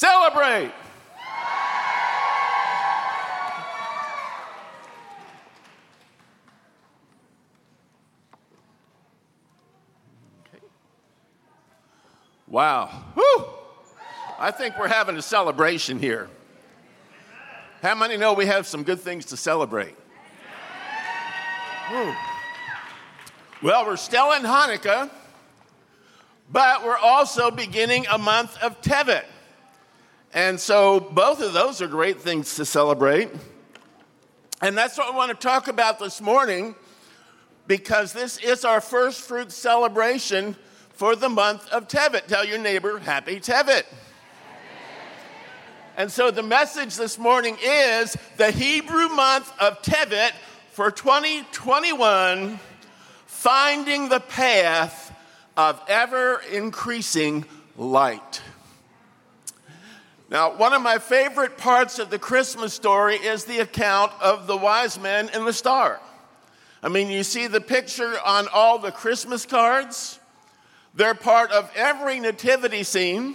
celebrate. Wow. Whew. I think we're having a celebration here. How many know we have some good things to celebrate? Whew. Well, we're still in Hanukkah, but we're also beginning a month of Tevet. And so both of those are great things to celebrate. And that's what I want to talk about this morning because this is our first fruit celebration for the month of Tevet. Tell your neighbor, Happy Tevet. And so the message this morning is the Hebrew month of Tevet for 2021, finding the path of ever increasing light. Now, one of my favorite parts of the Christmas story is the account of the wise men and the star. I mean, you see the picture on all the Christmas cards. They're part of every nativity scene.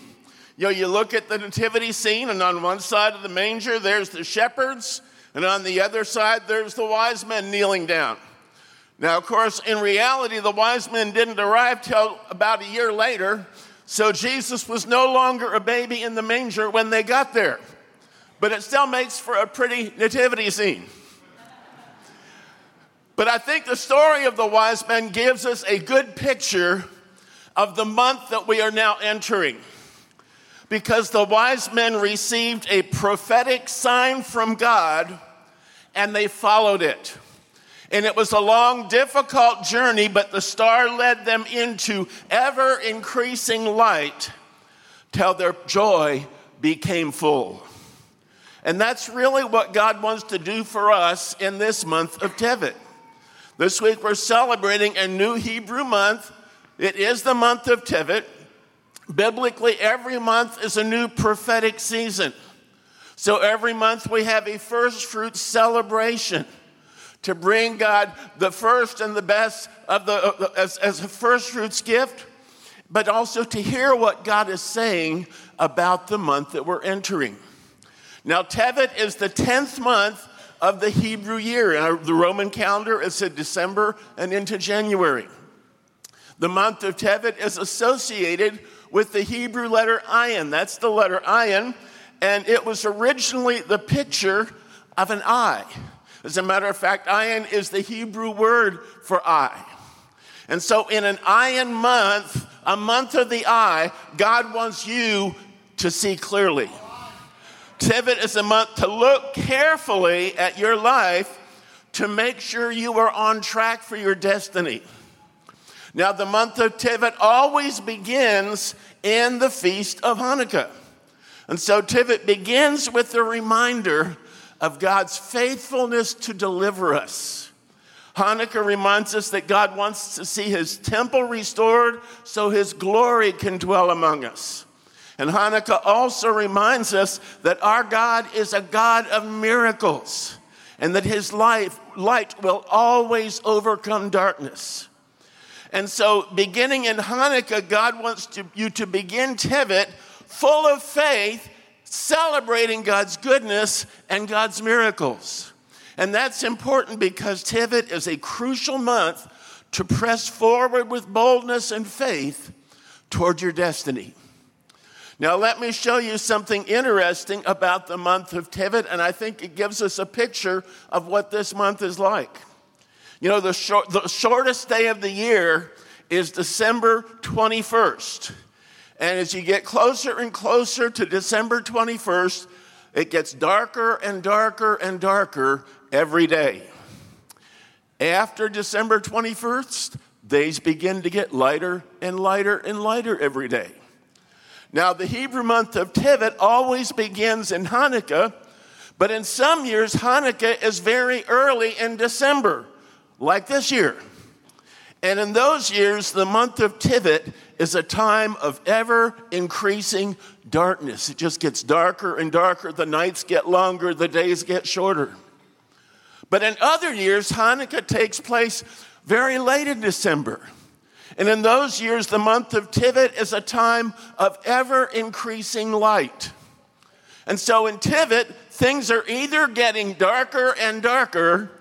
You know, you look at the nativity scene, and on one side of the manger, there's the shepherds, and on the other side, there's the wise men kneeling down. Now, of course, in reality, the wise men didn't arrive till about a year later, so Jesus was no longer a baby in the manger when they got there. But it still makes for a pretty nativity scene. But I think the story of the wise men gives us a good picture of the month that we are now entering. Because the wise men received a prophetic sign from God and they followed it. And it was a long, difficult journey, but the star led them into ever increasing light till their joy became full. And that's really what God wants to do for us in this month of Tevet. This week we're celebrating a new Hebrew month it is the month of Tevet. Biblically, every month is a new prophetic season. So every month we have a first fruit celebration to bring God the first and the best of the as, as a first fruits gift, but also to hear what God is saying about the month that we're entering. Now, Tevet is the 10th month of the Hebrew year. In the Roman calendar, it's in December and into January. The month of Tevet is associated with the Hebrew letter ayin. That's the letter ayin, and it was originally the picture of an eye. As a matter of fact, ayin is the Hebrew word for eye. And so, in an ayin month, a month of the eye, God wants you to see clearly. Tevet is a month to look carefully at your life to make sure you are on track for your destiny. Now, the month of Tevet always begins in the feast of Hanukkah. And so Tevet begins with the reminder of God's faithfulness to deliver us. Hanukkah reminds us that God wants to see his temple restored so his glory can dwell among us. And Hanukkah also reminds us that our God is a God of miracles and that his life, light will always overcome darkness. And so, beginning in Hanukkah, God wants to, you to begin Tevet full of faith, celebrating God's goodness and God's miracles. And that's important because Tevet is a crucial month to press forward with boldness and faith toward your destiny. Now, let me show you something interesting about the month of Tevet, and I think it gives us a picture of what this month is like. You know, the, short, the shortest day of the year is December 21st. And as you get closer and closer to December 21st, it gets darker and darker and darker every day. After December 21st, days begin to get lighter and lighter and lighter every day. Now, the Hebrew month of Tevet always begins in Hanukkah, but in some years, Hanukkah is very early in December like this year. And in those years, the month of Tevet is a time of ever increasing darkness. It just gets darker and darker. The nights get longer, the days get shorter. But in other years, Hanukkah takes place very late in December. And in those years, the month of Tevet is a time of ever increasing light. And so in Tevet, things are either getting darker and darker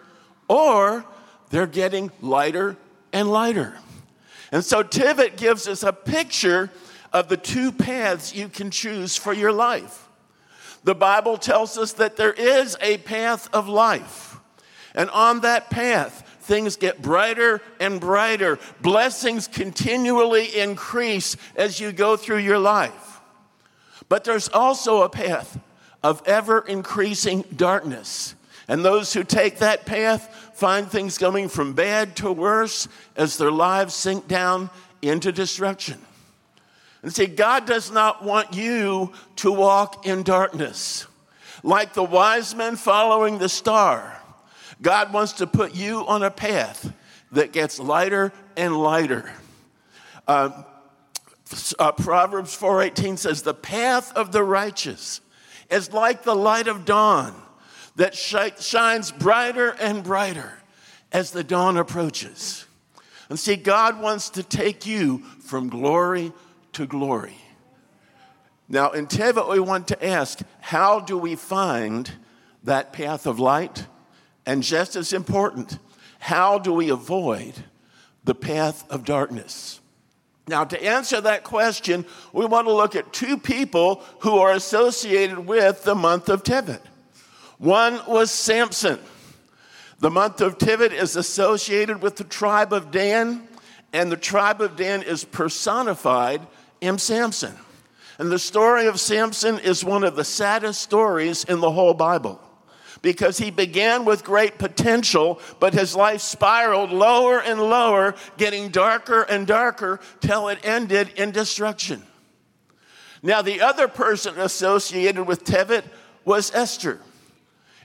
or they're getting lighter and lighter. And so Tevet gives us a picture of the two paths you can choose for your life. The Bible tells us that there is a path of life. And on that path, things get brighter and brighter. Blessings continually increase as you go through your life. But there's also a path of ever increasing darkness. And those who take that path find things going from bad to worse as their lives sink down into destruction. And see, God does not want you to walk in darkness. Like the wise men following the star, God wants to put you on a path that gets lighter and lighter. Uh, uh, Proverbs 4:18 says, "The path of the righteous is like the light of dawn that sh- shines brighter and brighter as the dawn approaches." And see, God wants to take you from glory to glory. Now, in Tevet, we want to ask, how do we find that path of light? And just as important, how do we avoid the path of darkness? Now, to answer that question, we want to look at two people who are associated with the month of Tevet. One was Samson. The month of Tevet is associated with the tribe of Dan, and the tribe of Dan is personified in Samson. And the story of Samson is one of the saddest stories in the whole Bible because he began with great potential, but his life spiraled lower and lower, getting darker and darker till it ended in destruction. Now, the other person associated with Tevet was Esther.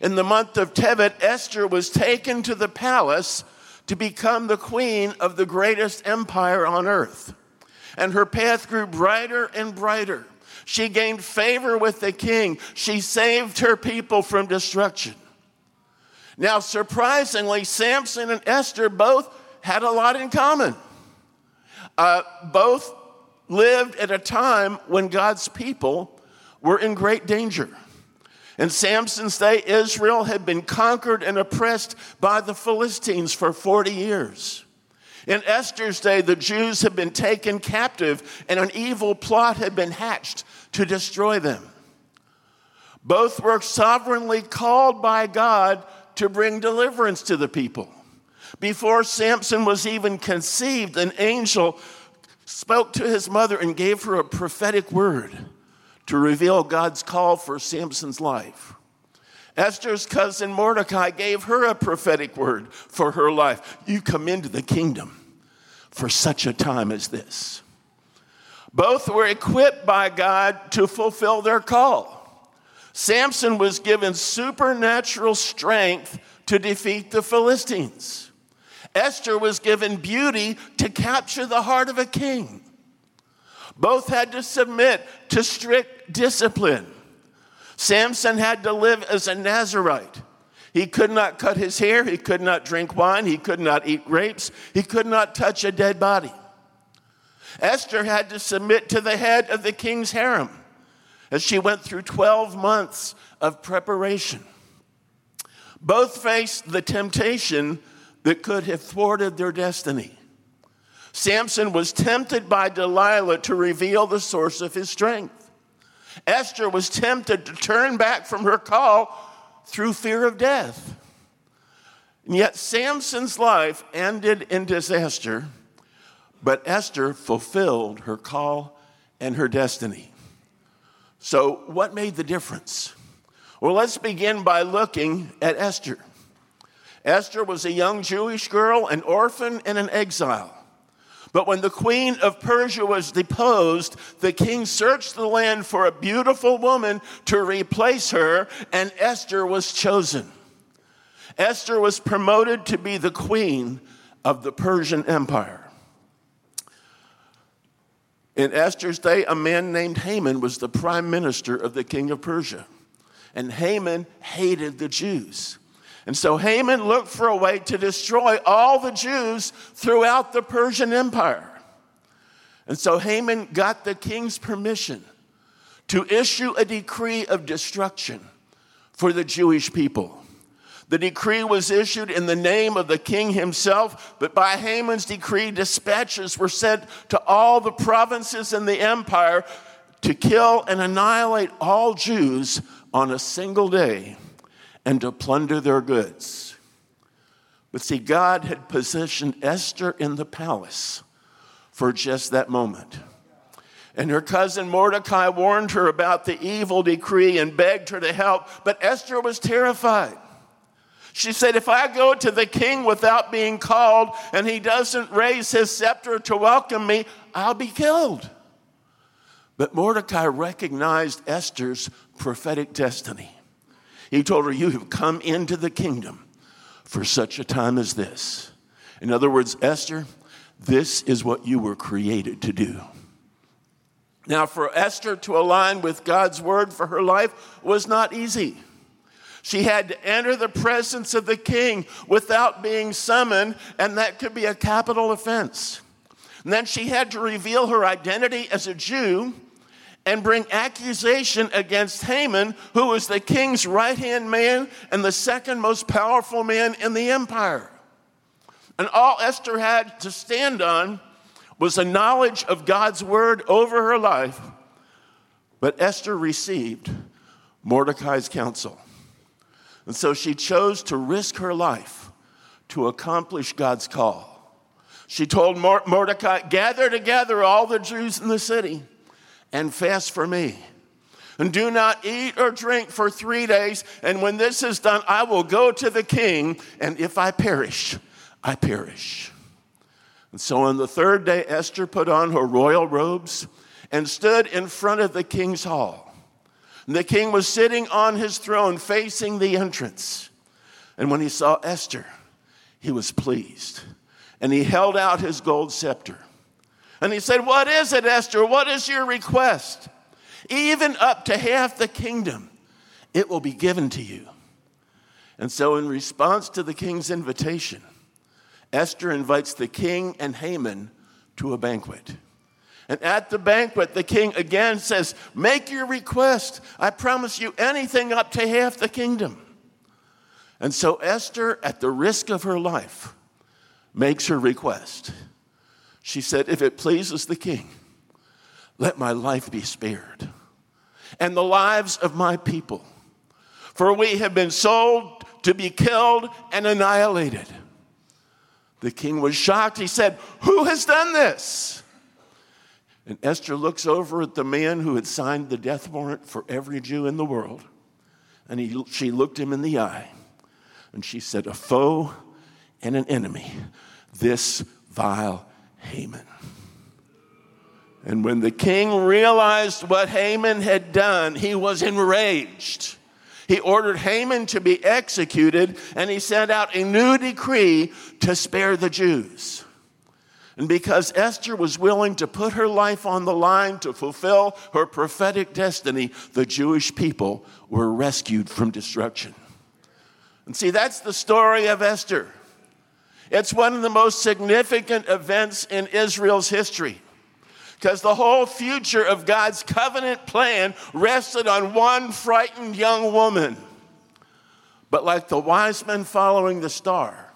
In the month of Tevet, Esther was taken to the palace to become the queen of the greatest empire on earth. And her path grew brighter and brighter. She gained favor with the king. She saved her people from destruction. Now, surprisingly, Samson and Esther both had a lot in common. Uh, both lived at a time when God's people were in great danger. In Samson's day, Israel had been conquered and oppressed by the Philistines for 40 years. In Esther's day, the Jews had been taken captive and an evil plot had been hatched to destroy them. Both were sovereignly called by God to bring deliverance to the people. Before Samson was even conceived, an angel spoke to his mother and gave her a prophetic word to reveal God's call for Samson's life. Esther's cousin Mordecai gave her a prophetic word for her life. You come into the kingdom for such a time as this. Both were equipped by God to fulfill their call. Samson was given supernatural strength to defeat the Philistines. Esther was given beauty to capture the heart of a king. Both had to submit to strict discipline. Samson had to live as a Nazarite. He could not cut his hair, he could not drink wine, he could not eat grapes, he could not touch a dead body. Esther had to submit to the head of the king's harem as she went through 12 months of preparation. Both faced the temptation that could have thwarted their destiny. Samson was tempted by Delilah to reveal the source of his strength. Esther was tempted to turn back from her call through fear of death. And yet, Samson's life ended in disaster but Esther fulfilled her call and her destiny. So, what made the difference? Well, let's begin by looking at Esther. Esther was a young Jewish girl, an orphan, and an exile. But when the queen of Persia was deposed, the king searched the land for a beautiful woman to replace her, and Esther was chosen. Esther was promoted to be the queen of the Persian Empire. In Esther's day, a man named Haman was the prime minister of the king of Persia. And Haman hated the Jews. And so Haman looked for a way to destroy all the Jews throughout the Persian Empire. And so Haman got the king's permission to issue a decree of destruction for the Jewish people. The decree was issued in the name of the king himself, but by Haman's decree, dispatches were sent to all the provinces in the empire to kill and annihilate all Jews on a single day and to plunder their goods. But see, God had positioned Esther in the palace for just that moment. And her cousin Mordecai warned her about the evil decree and begged her to help, but Esther was terrified. She said, If I go to the king without being called and he doesn't raise his scepter to welcome me, I'll be killed. But Mordecai recognized Esther's prophetic destiny. He told her, You have come into the kingdom for such a time as this. In other words, Esther, this is what you were created to do. Now, for Esther to align with God's word for her life was not easy. She had to enter the presence of the king without being summoned, and that could be a capital offense. And then she had to reveal her identity as a Jew and bring accusation against Haman, who was the king's right hand man and the second most powerful man in the empire. And all Esther had to stand on was a knowledge of God's word over her life. But Esther received Mordecai's counsel. And so she chose to risk her life to accomplish God's call. She told Mordecai, Gather together all the Jews in the city and fast for me. And do not eat or drink for three days. And when this is done, I will go to the king. And if I perish, I perish. And so on the third day, Esther put on her royal robes and stood in front of the king's hall. And the king was sitting on his throne facing the entrance. And when he saw Esther, he was pleased. And he held out his gold scepter. And he said, What is it, Esther? What is your request? Even up to half the kingdom, it will be given to you. And so, in response to the king's invitation, Esther invites the king and Haman to a banquet. And at the banquet, the king again says, Make your request. I promise you anything up to half the kingdom. And so Esther, at the risk of her life, makes her request. She said, If it pleases the king, let my life be spared and the lives of my people. For we have been sold to be killed and annihilated. The king was shocked. He said, Who has done this? And Esther looks over at the man who had signed the death warrant for every Jew in the world. And he, she looked him in the eye and she said, A foe and an enemy, this vile Haman. And when the king realized what Haman had done, he was enraged. He ordered Haman to be executed and he sent out a new decree to spare the Jews. And because Esther was willing to put her life on the line to fulfill her prophetic destiny, the Jewish people were rescued from destruction. And see, that's the story of Esther. It's one of the most significant events in Israel's history because the whole future of God's covenant plan rested on one frightened young woman. But like the wise men following the star,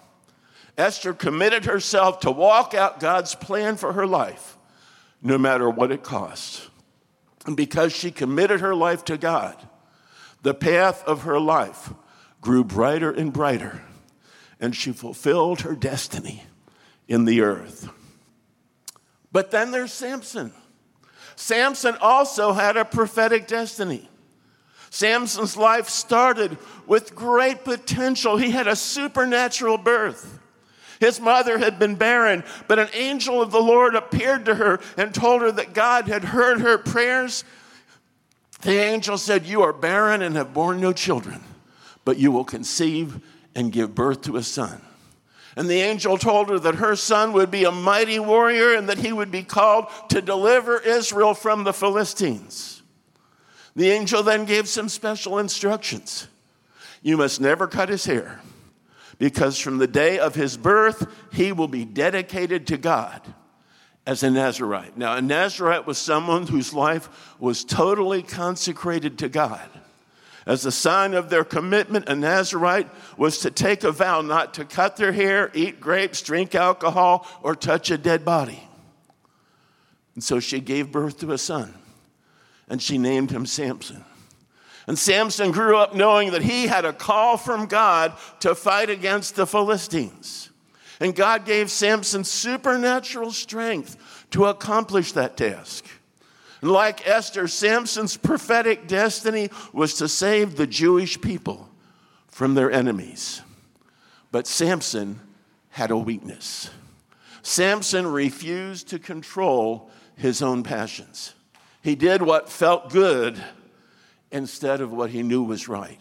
Esther committed herself to walk out God's plan for her life, no matter what it cost. And because she committed her life to God, the path of her life grew brighter and brighter, and she fulfilled her destiny in the earth. But then there's Samson. Samson also had a prophetic destiny. Samson's life started with great potential. He had a supernatural birth. His mother had been barren, but an angel of the Lord appeared to her and told her that God had heard her prayers. The angel said, You are barren and have borne no children, but you will conceive and give birth to a son. And the angel told her that her son would be a mighty warrior and that he would be called to deliver Israel from the Philistines. The angel then gave some special instructions. You must never cut his hair because from the day of his birth, he will be dedicated to God as a Nazarite. Now, a Nazarite was someone whose life was totally consecrated to God. As a sign of their commitment, a Nazarite was to take a vow not to cut their hair, eat grapes, drink alcohol, or touch a dead body. And so she gave birth to a son, and she named him Samson. And Samson grew up knowing that he had a call from God to fight against the Philistines. And God gave Samson supernatural strength to accomplish that task. Like Esther, Samson's prophetic destiny was to save the Jewish people from their enemies. But Samson had a weakness. Samson refused to control his own passions. He did what felt good instead of what he knew was right.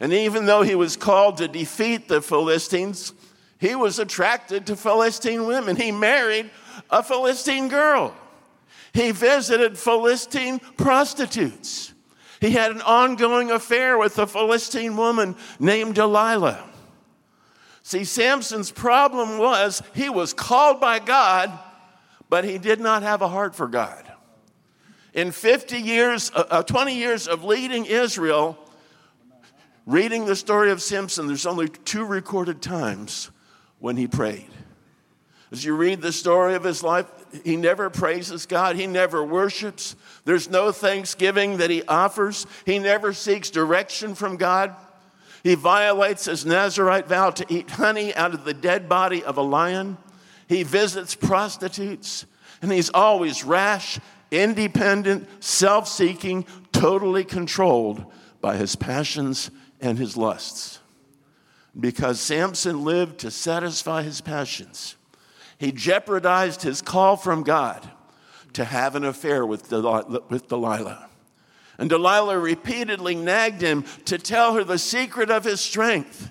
And even though he was called to defeat the Philistines, he was attracted to Philistine women. He married a Philistine girl. He visited Philistine prostitutes. He had an ongoing affair with a Philistine woman named Delilah. See, Samson's problem was he was called by God, but he did not have a heart for God. In 50 years, uh, uh 20 years of leading Israel, reading the story of Samson, there's only two recorded times when he prayed. As you read the story of his life, he never praises God, he never worships. There's no thanksgiving that he offers, he never seeks direction from God. He violates his Nazarite vow to eat honey out of the dead body of a lion. He visits prostitutes, and he's always rash, independent, self seeking, totally controlled by his passions and his lusts. Because Samson lived to satisfy his passions he jeopardized his call from God to have an affair with, with Delilah. And Delilah repeatedly nagged him to tell her the secret of his strength.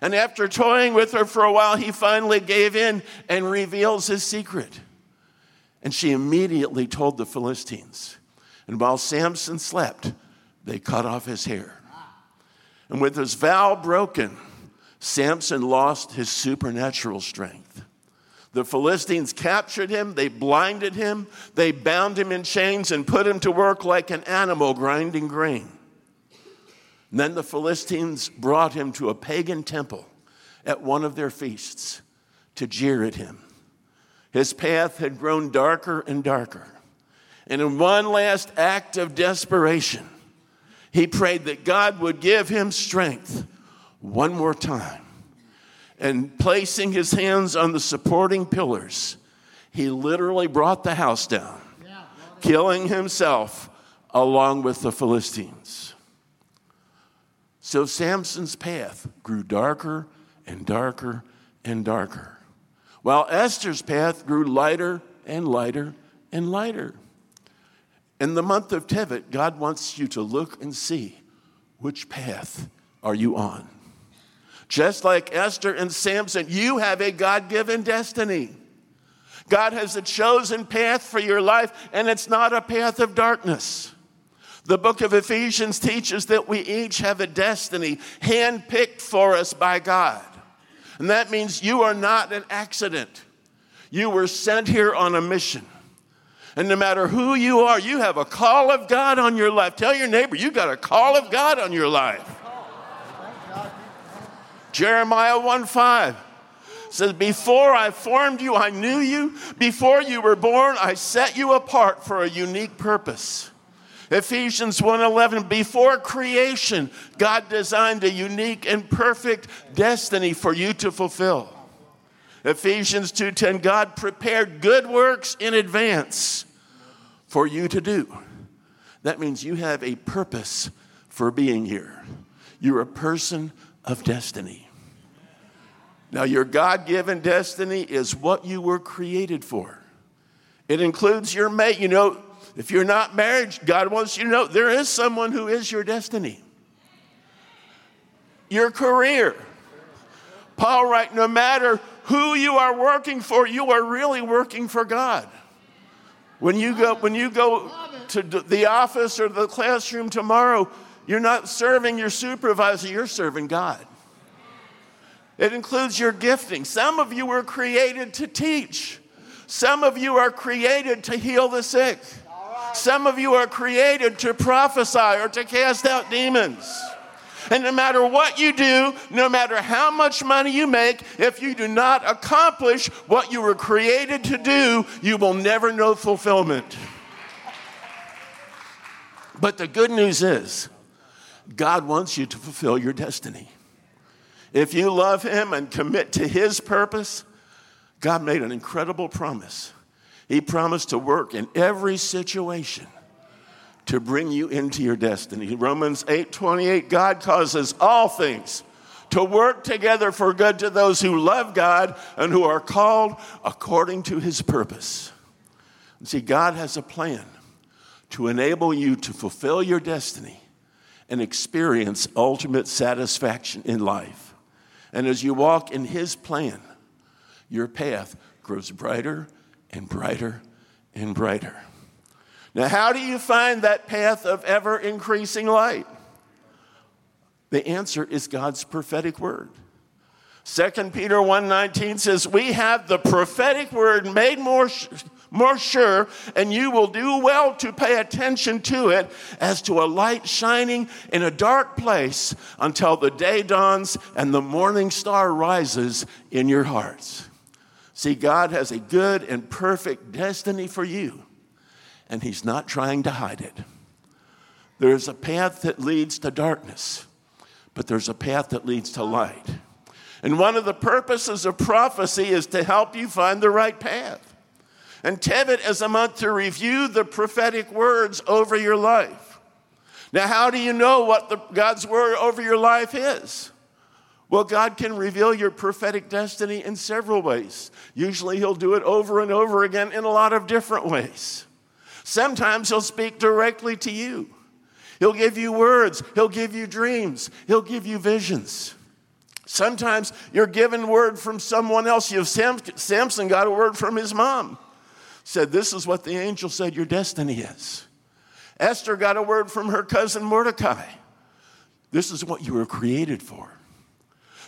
And after toying with her for a while, he finally gave in and reveals his secret. And she immediately told the Philistines. And while Samson slept, they cut off his hair. And with his vow broken, Samson lost his supernatural strength. The Philistines captured him, they blinded him, they bound him in chains and put him to work like an animal grinding grain. And then the Philistines brought him to a pagan temple at one of their feasts to jeer at him. His path had grown darker and darker. And in one last act of desperation, he prayed that God would give him strength one more time and placing his hands on the supporting pillars, he literally brought the house down, killing himself along with the Philistines. So Samson's path grew darker and darker and darker, while Esther's path grew lighter and lighter and lighter. In the month of Tevet, God wants you to look and see which path are you on. Just like Esther and Samson, you have a God given destiny. God has a chosen path for your life, and it's not a path of darkness. The book of Ephesians teaches that we each have a destiny handpicked for us by God. And that means you are not an accident. You were sent here on a mission. And no matter who you are, you have a call of God on your life. Tell your neighbor, you've got a call of God on your life. Jeremiah 1 5 says, Before I formed you, I knew you. Before you were born, I set you apart for a unique purpose. Ephesians 1:11 before creation God designed a unique and perfect destiny for you to fulfill. Ephesians 2:10 God prepared good works in advance for you to do. That means you have a purpose for being here. You're a person of destiny. Now, your God given destiny is what you were created for. It includes your mate. You know, if you're not married, God wants you to know there is someone who is your destiny. Your career. Paul writes, no matter who you are working for, you are really working for God. When you go, when you go to the office or the classroom tomorrow, you're not serving your supervisor, you're serving God. It includes your gifting. Some of you were created to teach. Some of you are created to heal the sick. Some of you are created to prophesy or to cast out demons. And no matter what you do, no matter how much money you make, if you do not accomplish what you were created to do, you will never know fulfillment. But the good news is, God wants you to fulfill your destiny. If you love Him and commit to His purpose, God made an incredible promise. He promised to work in every situation to bring you into your destiny. Romans 8 28, God causes all things to work together for good to those who love God and who are called according to his purpose. And see, God has a plan to enable you to fulfill your destiny and experience ultimate satisfaction in life. And as you walk in his plan, your path grows brighter and brighter and brighter. Now, how do you find that path of ever increasing light? The answer is God's prophetic word. 2 Peter 1:19 says, "We have the prophetic word made more more sure, and you will do well to pay attention to it as to a light shining in a dark place until the day dawns and the morning star rises in your hearts." See, God has a good and perfect destiny for you and He's not trying to hide it. There's a path that leads to darkness, but there's a path that leads to light. And one of the purposes of prophecy is to help you find the right path. And Tevet is a month to review the prophetic words over your life. Now, how do you know what the, God's word over your life is? Well, God can reveal your prophetic destiny in several ways. Usually, He'll do it over and over again in a lot of different ways. Sometimes He'll speak directly to you. He'll give you words, He'll give you dreams, He'll give you visions. Sometimes you're given word from someone else. You have Samson got a word from his mom. Said, This is what the angel said your destiny is. Esther got a word from her cousin Mordecai. This is what you were created for.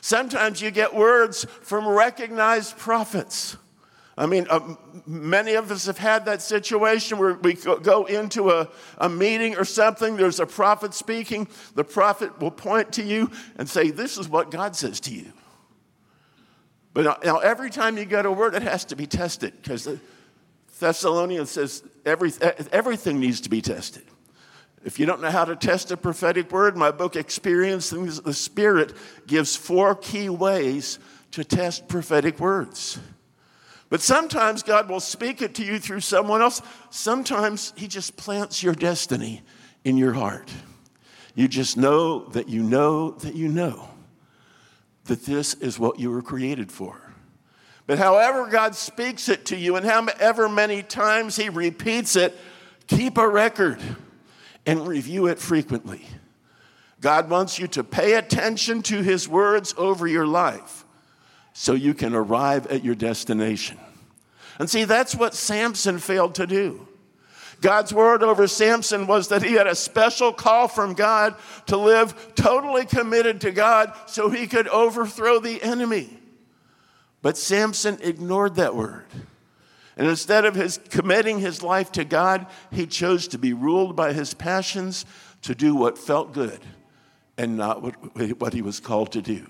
Sometimes you get words from recognized prophets. I mean, uh, many of us have had that situation where we go into a, a meeting or something, there's a prophet speaking, the prophet will point to you and say, This is what God says to you. But now, every time you get a word, it has to be tested because Thessalonians says every, everything needs to be tested. If you don't know how to test a prophetic word, my book, Experiencing the Spirit, gives four key ways to test prophetic words. But sometimes God will speak it to you through someone else. Sometimes He just plants your destiny in your heart. You just know that you know that you know that this is what you were created for. But however God speaks it to you and however many times He repeats it, keep a record and review it frequently. God wants you to pay attention to His words over your life so you can arrive at your destination. And see, that's what Samson failed to do. God's word over Samson was that he had a special call from God to live totally committed to God so he could overthrow the enemy. But Samson ignored that word. And instead of his committing his life to God, he chose to be ruled by his passions to do what felt good and not what, what he was called to do.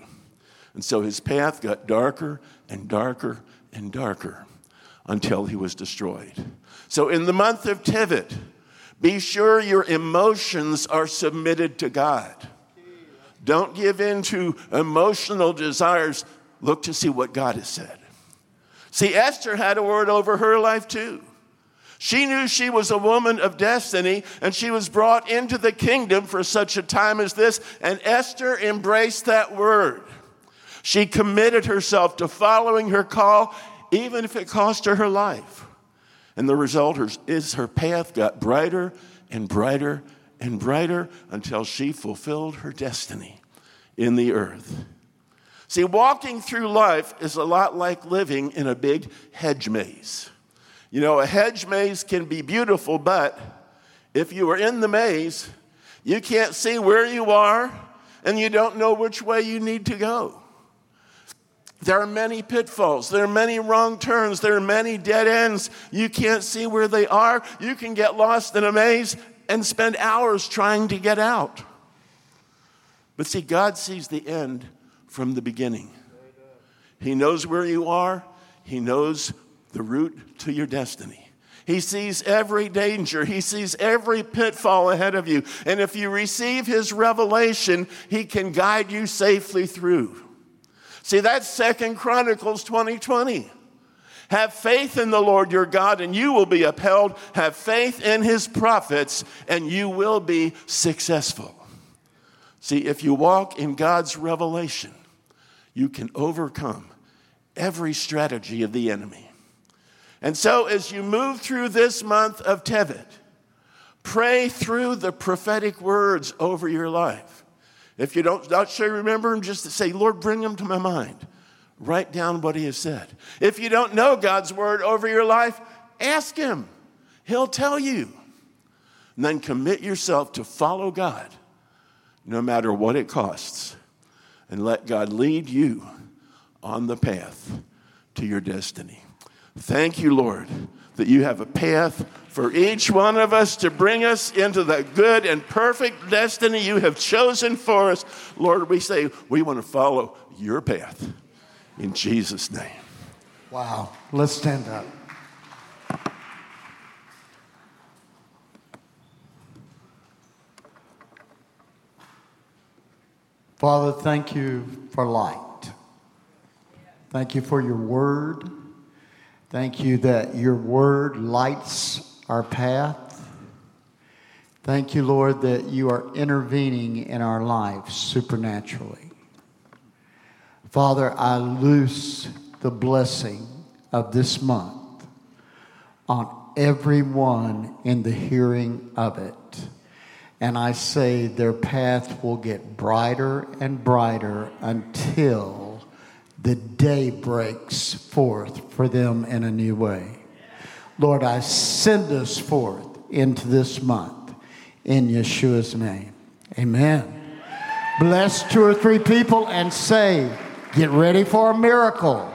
And so his path got darker and darker and darker until he was destroyed. So in the month of Tevet, be sure your emotions are submitted to God. Don't give in to emotional desires. Look to see what God has said. See, Esther had a word over her life too. She knew she was a woman of destiny and she was brought into the kingdom for such a time as this, and Esther embraced that word. She committed herself to following her call, even if it cost her her life. And the result is her path got brighter and brighter and brighter until she fulfilled her destiny in the earth. See, walking through life is a lot like living in a big hedge maze. You know, a hedge maze can be beautiful, but if you are in the maze, you can't see where you are and you don't know which way you need to go. There are many pitfalls. There are many wrong turns. There are many dead ends. You can't see where they are. You can get lost in a maze and spend hours trying to get out. But see, God sees the end from the beginning. He knows where you are, He knows the route to your destiny. He sees every danger. He sees every pitfall ahead of you. And if you receive His revelation, He can guide you safely through. See, that's Second Chronicles 2020. Have faith in the Lord your God, and you will be upheld. Have faith in His prophets, and you will be successful. See, if you walk in God's revelation, you can overcome every strategy of the enemy. And so, as you move through this month of Tevet, pray through the prophetic words over your life. If you don't not sure remember them, just say, Lord, bring them to my mind. Write down what he has said. If you don't know God's word over your life, ask him. He'll tell you. And then commit yourself to follow God no matter what it costs. And let God lead you on the path to your destiny. Thank you, Lord, that you have a path for each one of us to bring us into the good and perfect destiny you have chosen for us. Lord, we say we want to follow your path in Jesus' name. Wow. Let's stand up. Father, thank you for light. Thank you for your word. Thank you that your word lights our path. Thank you, Lord, that you are intervening in our lives supernaturally. Father, I loose the blessing of this month on everyone in the hearing of it. And I say their path will get brighter and brighter until the day breaks forth for them in a new way. Lord, I send us forth into this month in Yeshua's name. Amen. Bless two or three people and say, Get ready for a miracle.